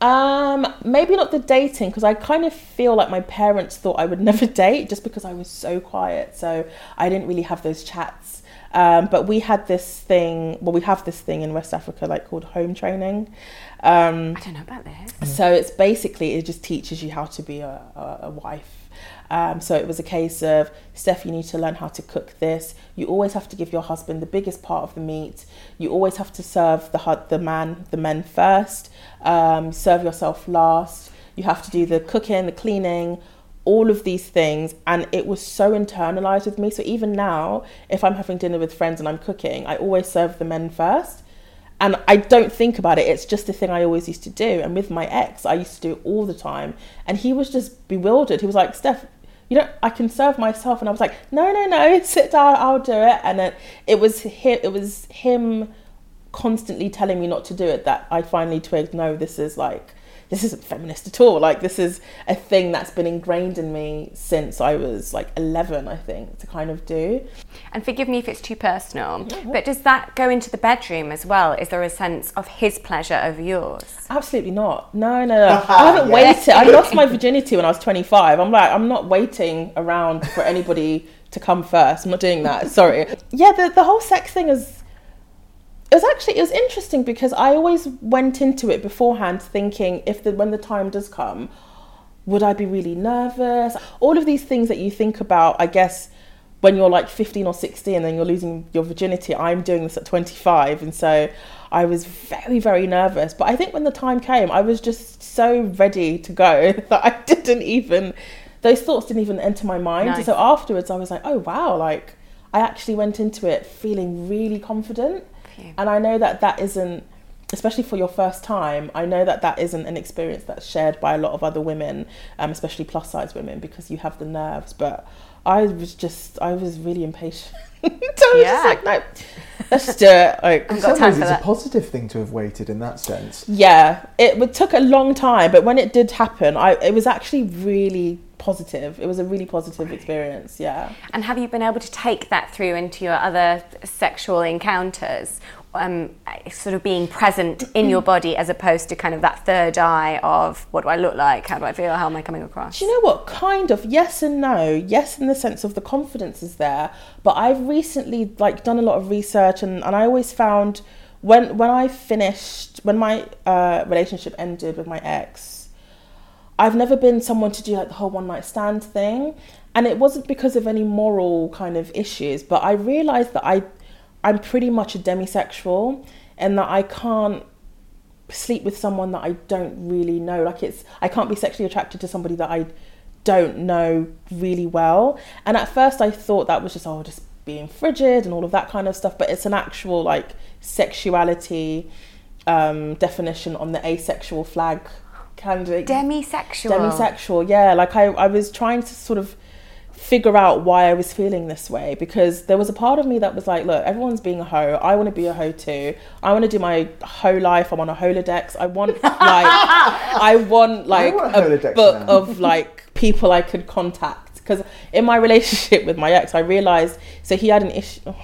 Um, maybe not the dating because I kind of feel like my parents thought I would never date just because I was so quiet. So I didn't really have those chats. Um, but we had this thing. Well, we have this thing in West Africa like called home training. Um, I don't know about this. so it's basically it just teaches you how to be a, a, a wife. Um, so it was a case of Steph, you need to learn how to cook this. You always have to give your husband the biggest part of the meat. You always have to serve the the man the men first. Um, serve yourself last. You have to do the cooking, the cleaning, all of these things, and it was so internalized with me. So even now, if I'm having dinner with friends and I'm cooking, I always serve the men first and I don't think about it. It's just a thing I always used to do. And with my ex, I used to do it all the time. And he was just bewildered. He was like, Steph, you know, I can serve myself. And I was like, no, no, no, sit down, I'll do it. And it, it was him, it was him constantly telling me not to do it that I finally twigged, no, this is like, this isn't feminist at all. Like, this is a thing that's been ingrained in me since I was like 11, I think, to kind of do. And forgive me if it's too personal, but does that go into the bedroom as well? Is there a sense of his pleasure over yours? Absolutely not. No, no, no. I haven't waited. I lost my virginity when I was 25. I'm like, I'm not waiting around for anybody to come first. I'm not doing that. Sorry. Yeah, the, the whole sex thing is. It was actually it was interesting because I always went into it beforehand thinking if the when the time does come, would I be really nervous? All of these things that you think about, I guess, when you're like 15 or 16 and then you're losing your virginity. I'm doing this at 25, and so I was very, very nervous. But I think when the time came, I was just so ready to go that I didn't even, those thoughts didn't even enter my mind. Nice. So afterwards, I was like, oh wow, like I actually went into it feeling really confident. Phew. And I know that that isn't, especially for your first time, I know that that isn't an experience that's shared by a lot of other women, um, especially plus size women, because you have the nerves. But I was just, I was really impatient. so I was Yeah. just like, no, let's just do it. Like, In some ways, it's that. a positive thing to have waited in that sense. yeah, it would- took a long time, but when it did happen, I it was actually really positive. It was a really positive experience. Yeah. And have you been able to take that through into your other sexual encounters? Um, sort of being present in your body as opposed to kind of that third eye of what do I look like? How do I feel? How am I coming across? Do you know what? Kind of yes and no. Yes, in the sense of the confidence is there, but I've recently like done a lot of research, and, and I always found when when I finished when my uh, relationship ended with my ex, I've never been someone to do like the whole one night stand thing, and it wasn't because of any moral kind of issues, but I realized that I I'm pretty much a demisexual, and that I can't sleep with someone that I don't really know. Like it's I can't be sexually attracted to somebody that I don't know really well. And at first I thought that was just oh just being frigid and all of that kind of stuff, but it's an actual like sexuality um, definition on the asexual flag kind of Demisexual. demisexual yeah like I, I was trying to sort of figure out why I was feeling this way because there was a part of me that was like, look, everyone's being a hoe. I want to be a hoe too. I want to do my hoe life. I'm on a holodex. I want like I want like want a a, book now. of like people I could contact because in my relationship with my ex, I realized so he had an issue. Oh,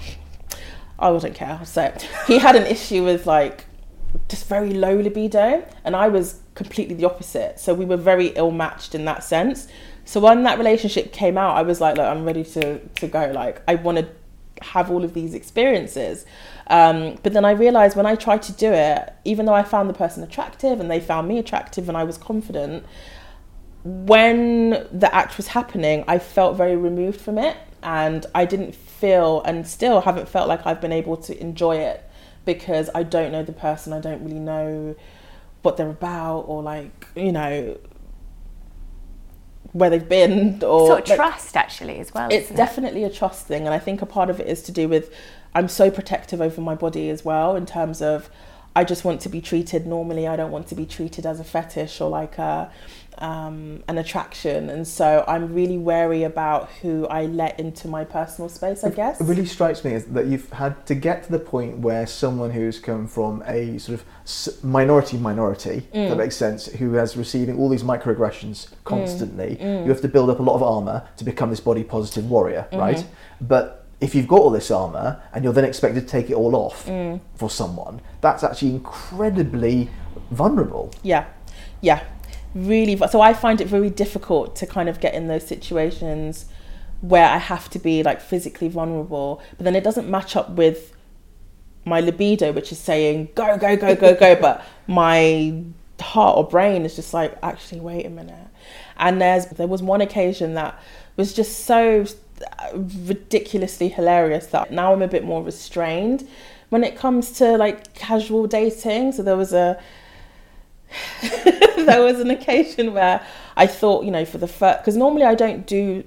I wouldn't care. So he had an issue with like just very low libido, and I was completely the opposite. So we were very ill matched in that sense. So when that relationship came out, I was like, look, I'm ready to to go. Like I want to have all of these experiences. Um, but then I realized when I tried to do it, even though I found the person attractive and they found me attractive and I was confident, when the act was happening, I felt very removed from it and I didn't feel and still haven't felt like I've been able to enjoy it because I don't know the person, I don't really know what they're about or like, you know, where they've been or Sort of like- trust, actually, as well. it's isn't it? definitely a trust thing and i think a part of it is to do with i'm so protective over my body as well in terms of i just want to be treated normally i don't want to be treated as a fetish or like a um, an attraction. And so i'm really wary about who i let into my personal space i guess. It really strikes me is that you've had to get to the point where someone who's come from a sort of minority minority, if that mm. makes sense, who has receiving all these microaggressions mm. constantly, mm. you have to build up a lot of armor to become this body positive warrior, mm-hmm. right? But if you've got all this armor and you're then expected to take it all off for someone, that's actually incredibly vulnerable. yeah. Yeah really so i find it very difficult to kind of get in those situations where i have to be like physically vulnerable but then it doesn't match up with my libido which is saying go go go go go but my heart or brain is just like actually wait a minute. And there's there was one occasion that was just so uh, ridiculously hilarious that now i'm a bit more restrained when it comes to like casual dating. So there was a there was an occasion where I thought, you know, for the first, because normally I don't do,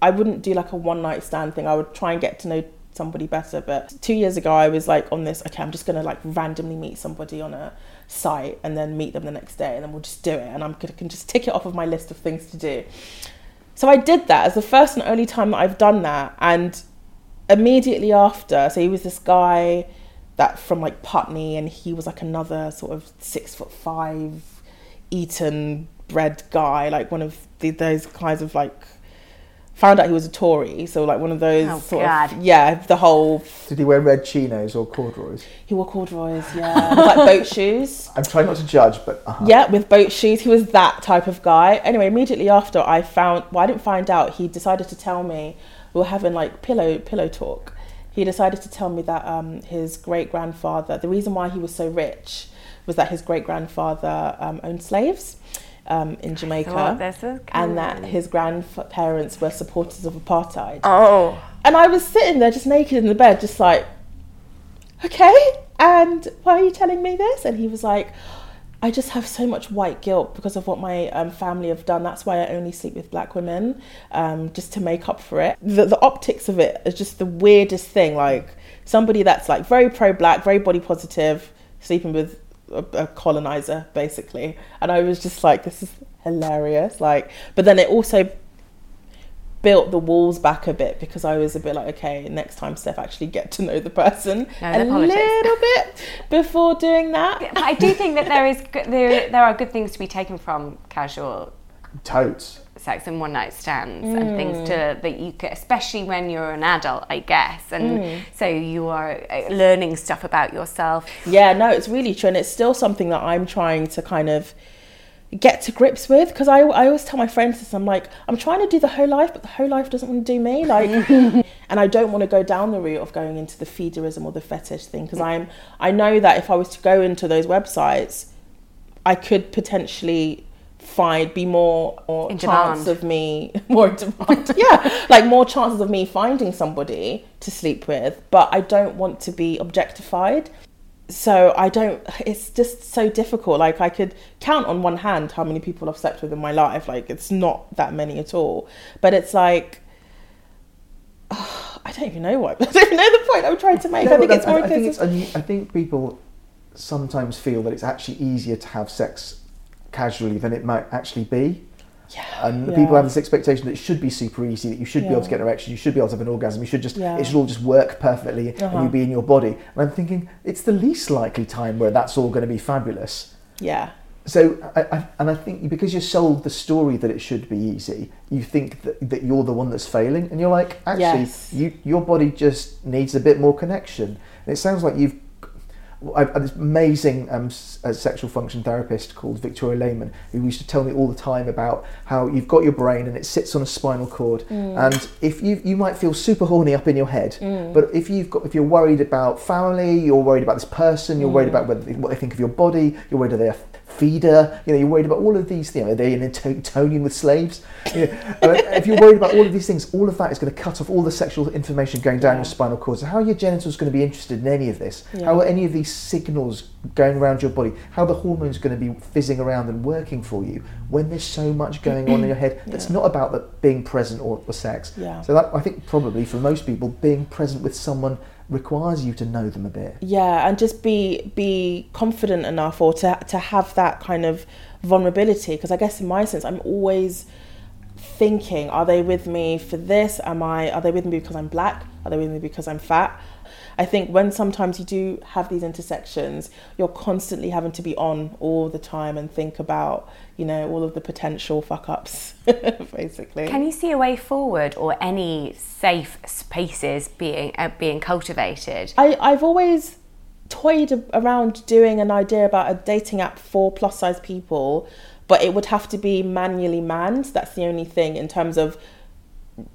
I wouldn't do like a one night stand thing. I would try and get to know somebody better. But two years ago, I was like on this, okay, I'm just going to like randomly meet somebody on a site and then meet them the next day and then we'll just do it. And I'm going to can just tick it off of my list of things to do. So I did that as the first and only time that I've done that. And immediately after, so he was this guy that from like Putney, and he was like another sort of six foot five, Eton bred guy, like one of the, those kinds of like. Found out he was a Tory, so like one of those Oh, sort God. of yeah, the whole Did he wear red chinos or corduroys? he wore corduroys, yeah, with, like boat shoes. I'm trying not to judge, but uh Yeah, with boat shoes. He was that type of guy. Anyway, immediately after I found well, I didn't find out, he decided to tell me we were having like pillow pillow talk. He decided to tell me that um, his great grandfather, the reason why he was so rich was that his great grandfather um, owned slaves um, in Jamaica. thought this was and that his grandparents were supporters of apartheid. Oh. And I was sitting there just naked in the bed, just like, okay, and why are you telling me this? And he was like, I just have so much white guilt because of what my um, family have done. That's why I only sleep with black women, um, just to make up for it. The, the optics of it is just the weirdest thing. Like somebody that's like very pro black, very body positive, sleeping with a, a colonizer, basically. And I was just like, this is hilarious. Like, but then it also built the walls back a bit because I was a bit like, okay, next time, Steph, actually get to know the person No, a politics. little bit before doing that. But I do think that there is good, there there are good things to be taken from casual totes. sex and one night stands and things to mm. that you could, especially when you're an adult, I guess, and mm. so you are uh, learning stuff about yourself. Yeah, no, it's really true, and it's still something that I'm trying to kind of get to grips with because I, I always tell my friends this I'm like I'm trying to do the whole life but the whole life doesn't want to do me like and I don't want to go down the route of going into the feederism or the fetish thing because mm. I'm I know that if I was to go into those websites I could potentially find be more or In chance demand. of me more demand. Yeah like more chances of me finding somebody to sleep with but I don't want to be objectified. So I don't it's just so difficult. Like I could count on one hand how many people I've slept with in my life. Like it's not that many at all. But it's like I don't even know what I don't even know the point I'm trying to make. No, I think but it's more I, think it's, I think people sometimes feel that it's actually easier to have sex casually than it might actually be. and Yeah. people have this expectation that it should be super easy, that you should be able to get an erection, you should be able to have an orgasm, you should just Yeah. it should all just work perfectly, and Uh-huh. you be in your body. And I'm thinking it's the least likely time where that's all going to be fabulous. Yeah. So, I, I, and I think because you're sold the story that it should be easy, you think that, that you're the one that's failing, and you're like, actually, Yes. you, your body just needs a bit more connection. And it sounds like you've. I've had this amazing um, uh, sexual function therapist called Victoria Lehman who used to tell me all the time about how you've got your brain and it sits on a spinal cord, and if you you might feel super horny up in your head, but if you've got if you're worried about family, you're worried about this person, you're worried about whether what they think of your body, you're worried are they a feeder, you know, you're worried about all of these things. Are they in Etonian with slaves? You know, if you're worried about all of these things, all of that is going to cut off all the sexual information going down your spinal cord. So how are your genitals going to be interested in any of this? How are any of these signals going around your body? How are the hormones going to be fizzing around and working for you when there's so much going on in your head that's not about the, being present or, or sex? Yeah. So that I think probably for most people, being present with someone requires you to know them a bit. Yeah, and just be be confident enough or to to have that kind of vulnerability because I guess in my sense I'm always thinking are they with me for this? Am I are they with me because I'm black? Are they with me because I'm fat I think when sometimes you do have these intersections you're constantly having to be on all the time and think about you know all of the potential fuck ups basically Can you see a way forward or any safe spaces being uh, being cultivated? I, I've always toyed around doing an idea about a dating app for plus size people, but it would have to be manually manned. That's the only thing in terms of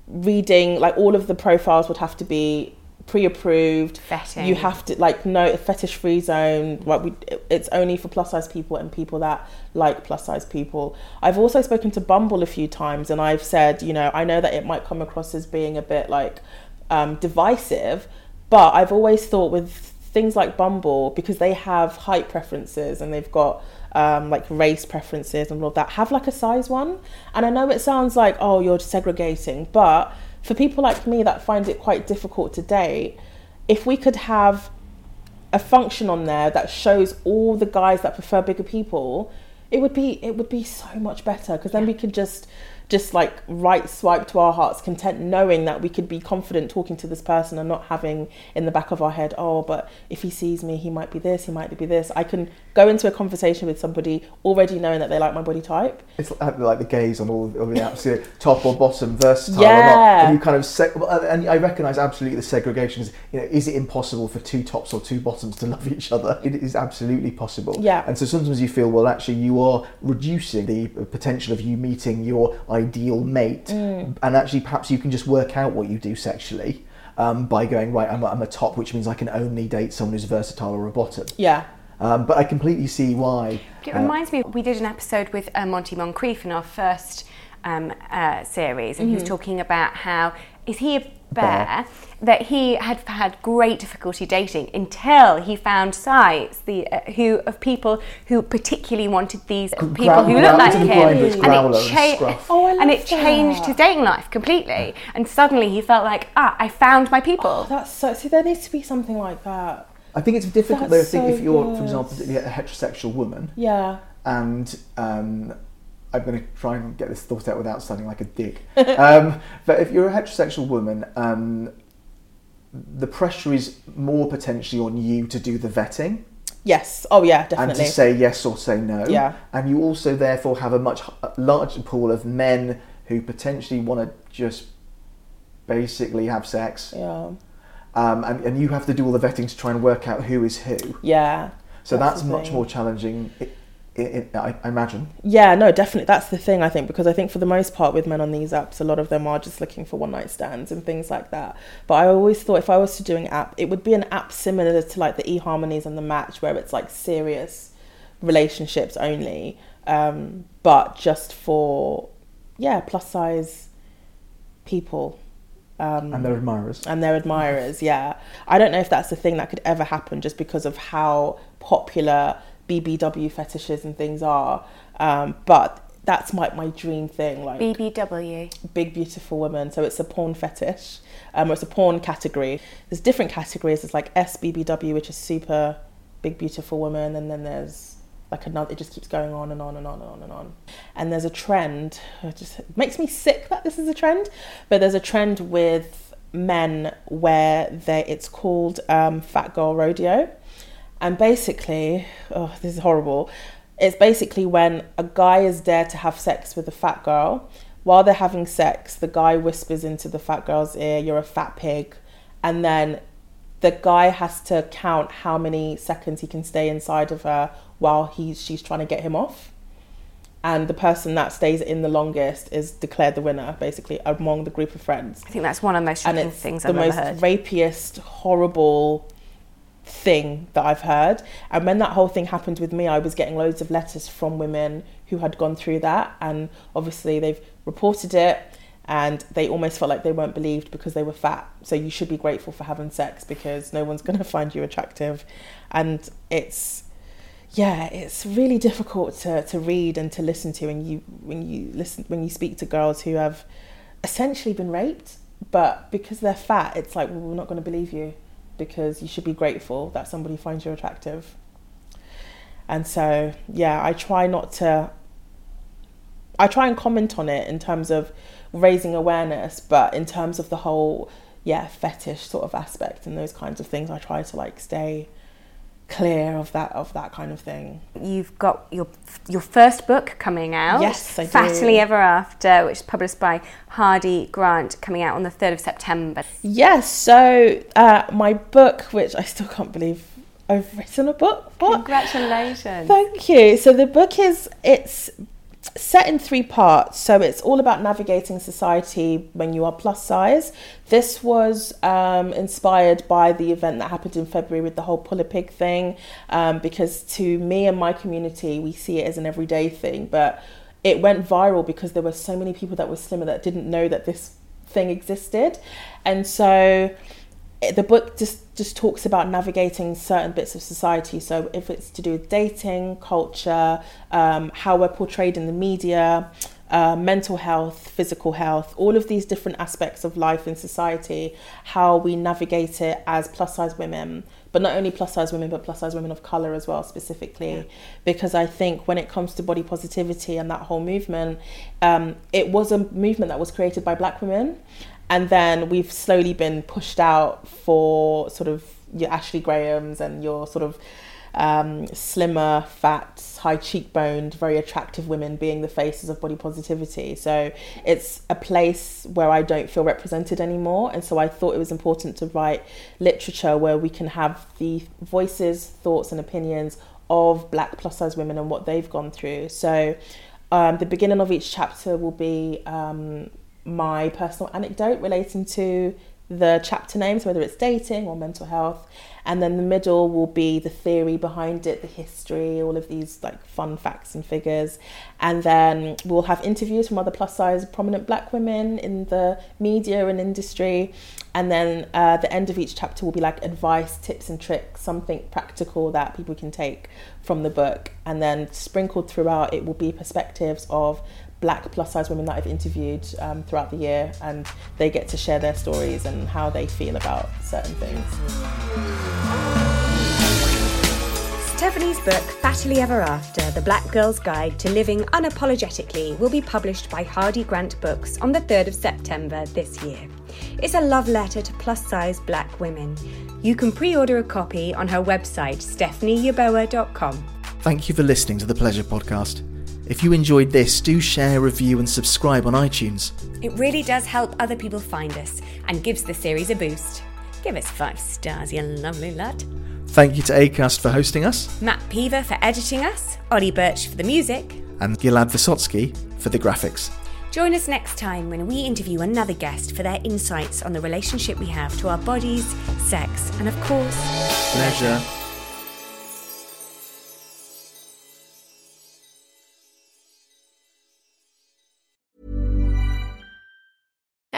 reading, like all of the profiles would have to be pre-approved. Vetting. you have to like no fetish free zone like we it's only for plus size people and people that like plus size people. I've also spoken to bumble a few times and i've said you know i know that it might come across as being a bit like um, divisive but i've always thought with things like bumble because they have height preferences and they've got um, like race preferences and all of that have like a size one. And i know it sounds like oh you're segregating but for people like me that find it quite difficult to date if we could have a function on there that shows all the guys that prefer bigger people it would be it would be so much better because then we could just just like right swipe to our heart's content knowing that we could be confident talking to this person and not having in the back of our head oh but if he sees me he might be this he might be this i can go into a conversation with somebody already knowing that they like my body type It's like the gaze on all, all the apps, you know, top or bottom, versatile or not. And you kind of and I recognise absolutely the segregation is, you know, is it impossible for two tops or two bottoms to love each other? It is absolutely possible. Yeah. And so sometimes you feel, well, actually, you are reducing the potential of you meeting your ideal mate, Mm. and actually, perhaps you can just work out what you do sexually. Um, by going right, I'm a, I'm a top, which means I can only date someone who's versatile or a bottom. yeah Um, but I completely see why. It uh, reminds me, we did an episode with uh, Monty Moncrief in our first um, uh, series, and he was talking about how is he a bear that he had had great difficulty dating until he found sites the uh, who of people who particularly wanted these people growl- who looked like him, grinders, and growler it, and scruff. Oh, and love it changed his dating life completely. And suddenly he felt like, ah, I found my people. that's so see there needs to be something like that I think it's difficult That's though. I think so if you're, good. for example, a heterosexual woman, yeah and um, I'm going to try and get this thought out without sounding like a dick. um, but if you're a heterosexual woman, um, the pressure is more potentially on you to do the vetting yes oh yeah definitely. and to say yes or say no. Yeah. And you also therefore have a much larger pool of men who potentially want to just basically have sex. yeah Um, and, and you have to do all the vetting to try and work out who is who. yeah So That's that's, much more challenging, i i I, I imagine. Yeah, no, definitely. That's the thing, I think, because I think for the most part with men on these apps, a lot of them are just looking for one night stands and things like that. But I always thought if I was to do an app, it would be an app similar to like the eHarmonies and the Match, where it's like serious relationships only, um, but just for, yeah, plus size people. Um, And their admirers. and their admirers. Yeah, I don't know if that's the thing that could ever happen, just because of how popular BBW fetishes and things are. Um, but that's like my dream thing, like BBW. big beautiful woman. So it's a porn fetish, um, or it's a porn category. There's different categories. There's like SBBW, which is super big beautiful woman, and then there's like another it just keeps going on and on and on and on and on and there's a trend it just makes me sick that this is a trend but there's a trend with men where they it's called um, fat girl rodeo and basically oh this is horrible. It's basically when a guy is there to have sex with a fat girl. While they're having sex the guy whispers into the fat girl's ear you're a fat pig. And then the guy has to count how many seconds he can stay inside of her while he's she's trying to get him off. And the person that stays in the longest is declared the winner basically among the group of friends. I think that's one of the most and shocking it's things the I've most ever heard. rapiest horrible thing that I've heard. And when that whole thing happened with me I was getting loads of letters from women who had gone through that. And obviously they've reported it and they almost felt like they weren't believed because they were fat. So you should be grateful for having sex because no one's going to find you attractive. And it's yeah it's really difficult to, to read and to listen to when you when you listen when you speak to girls who have essentially been raped but because they're fat it's like well, we're not going to believe you because you should be grateful that somebody finds you attractive. And so yeah i try not to i try and comment on it in terms of raising awareness but in terms of the whole yeah fetish sort of aspect and those kinds of things i try to like stay clear of that of that kind of thing You've got your your first book coming out. Yes, I do. Fattily Ever After, which is published by Hardie Grant, coming out on the 3rd of September. yes so uh, my book which i still can't believe i've written a book what Congratulations. Thank you. So the book is it's set in three parts. So it's all about navigating society when you are plus size. This was um, inspired by the event that happened in February with the whole pull a pig thing, um, because to me and my community, we see it as an everyday thing, but it went viral because there were so many people that were slimmer that didn't know that this thing existed, and so the book just just talks about navigating certain bits of society. So if it's to do with dating, culture, um, how we're portrayed in the media, uh, mental health, physical health, all of these different aspects of life in society, how we navigate it as plus size women. But not only plus size women, but plus size women of color as well, specifically. Because I think when it comes to body positivity and that whole movement, um, it was a movement that was created by black women and then we've slowly been pushed out for sort of your Ashley Grahams and your sort of um, slimmer, fat, high cheekboned, very attractive women being the faces of body positivity. So it's a place where I don't feel represented anymore. And so I thought it was important to write literature where we can have the voices, thoughts, and opinions of black plus size women and what they've gone through. So um, the beginning of each chapter will be um, my personal anecdote relating to the chapter names, whether it's dating or mental health. And then the middle will be the theory behind it, the history, all of these like fun facts and figures. And then we'll have interviews from other plus size prominent black women in the media and industry. And then uh, the end of each chapter will be like advice, tips, and tricks, something practical that people can take from the book. And then sprinkled throughout, it will be perspectives of black plus size women that I've interviewed um, throughout the year, and they get to share their stories and how they feel about certain things. Stephanie's book, Fattily Ever After The Black Girl's Guide to Living Unapologetically, will be published by Hardie Grant Books on the 3rd of September this year. It's a love letter to plus size black women. You can pre order a copy on her website, stephanieyeboah.com. Thank you for listening to the Pleasure Podcast. If you enjoyed this, do share, review, and subscribe on iTunes. It really does help other people find us and gives the series a boost. Give us five stars, you lovely lot. Thank you to ACAST for hosting us, Matt Peaver for editing us, Ollie Birch for the music. and Gilad Vysotsky for the graphics. Join us next time when we interview another guest for their insights on the relationship we have to our bodies, sex, and of course, Pleasure.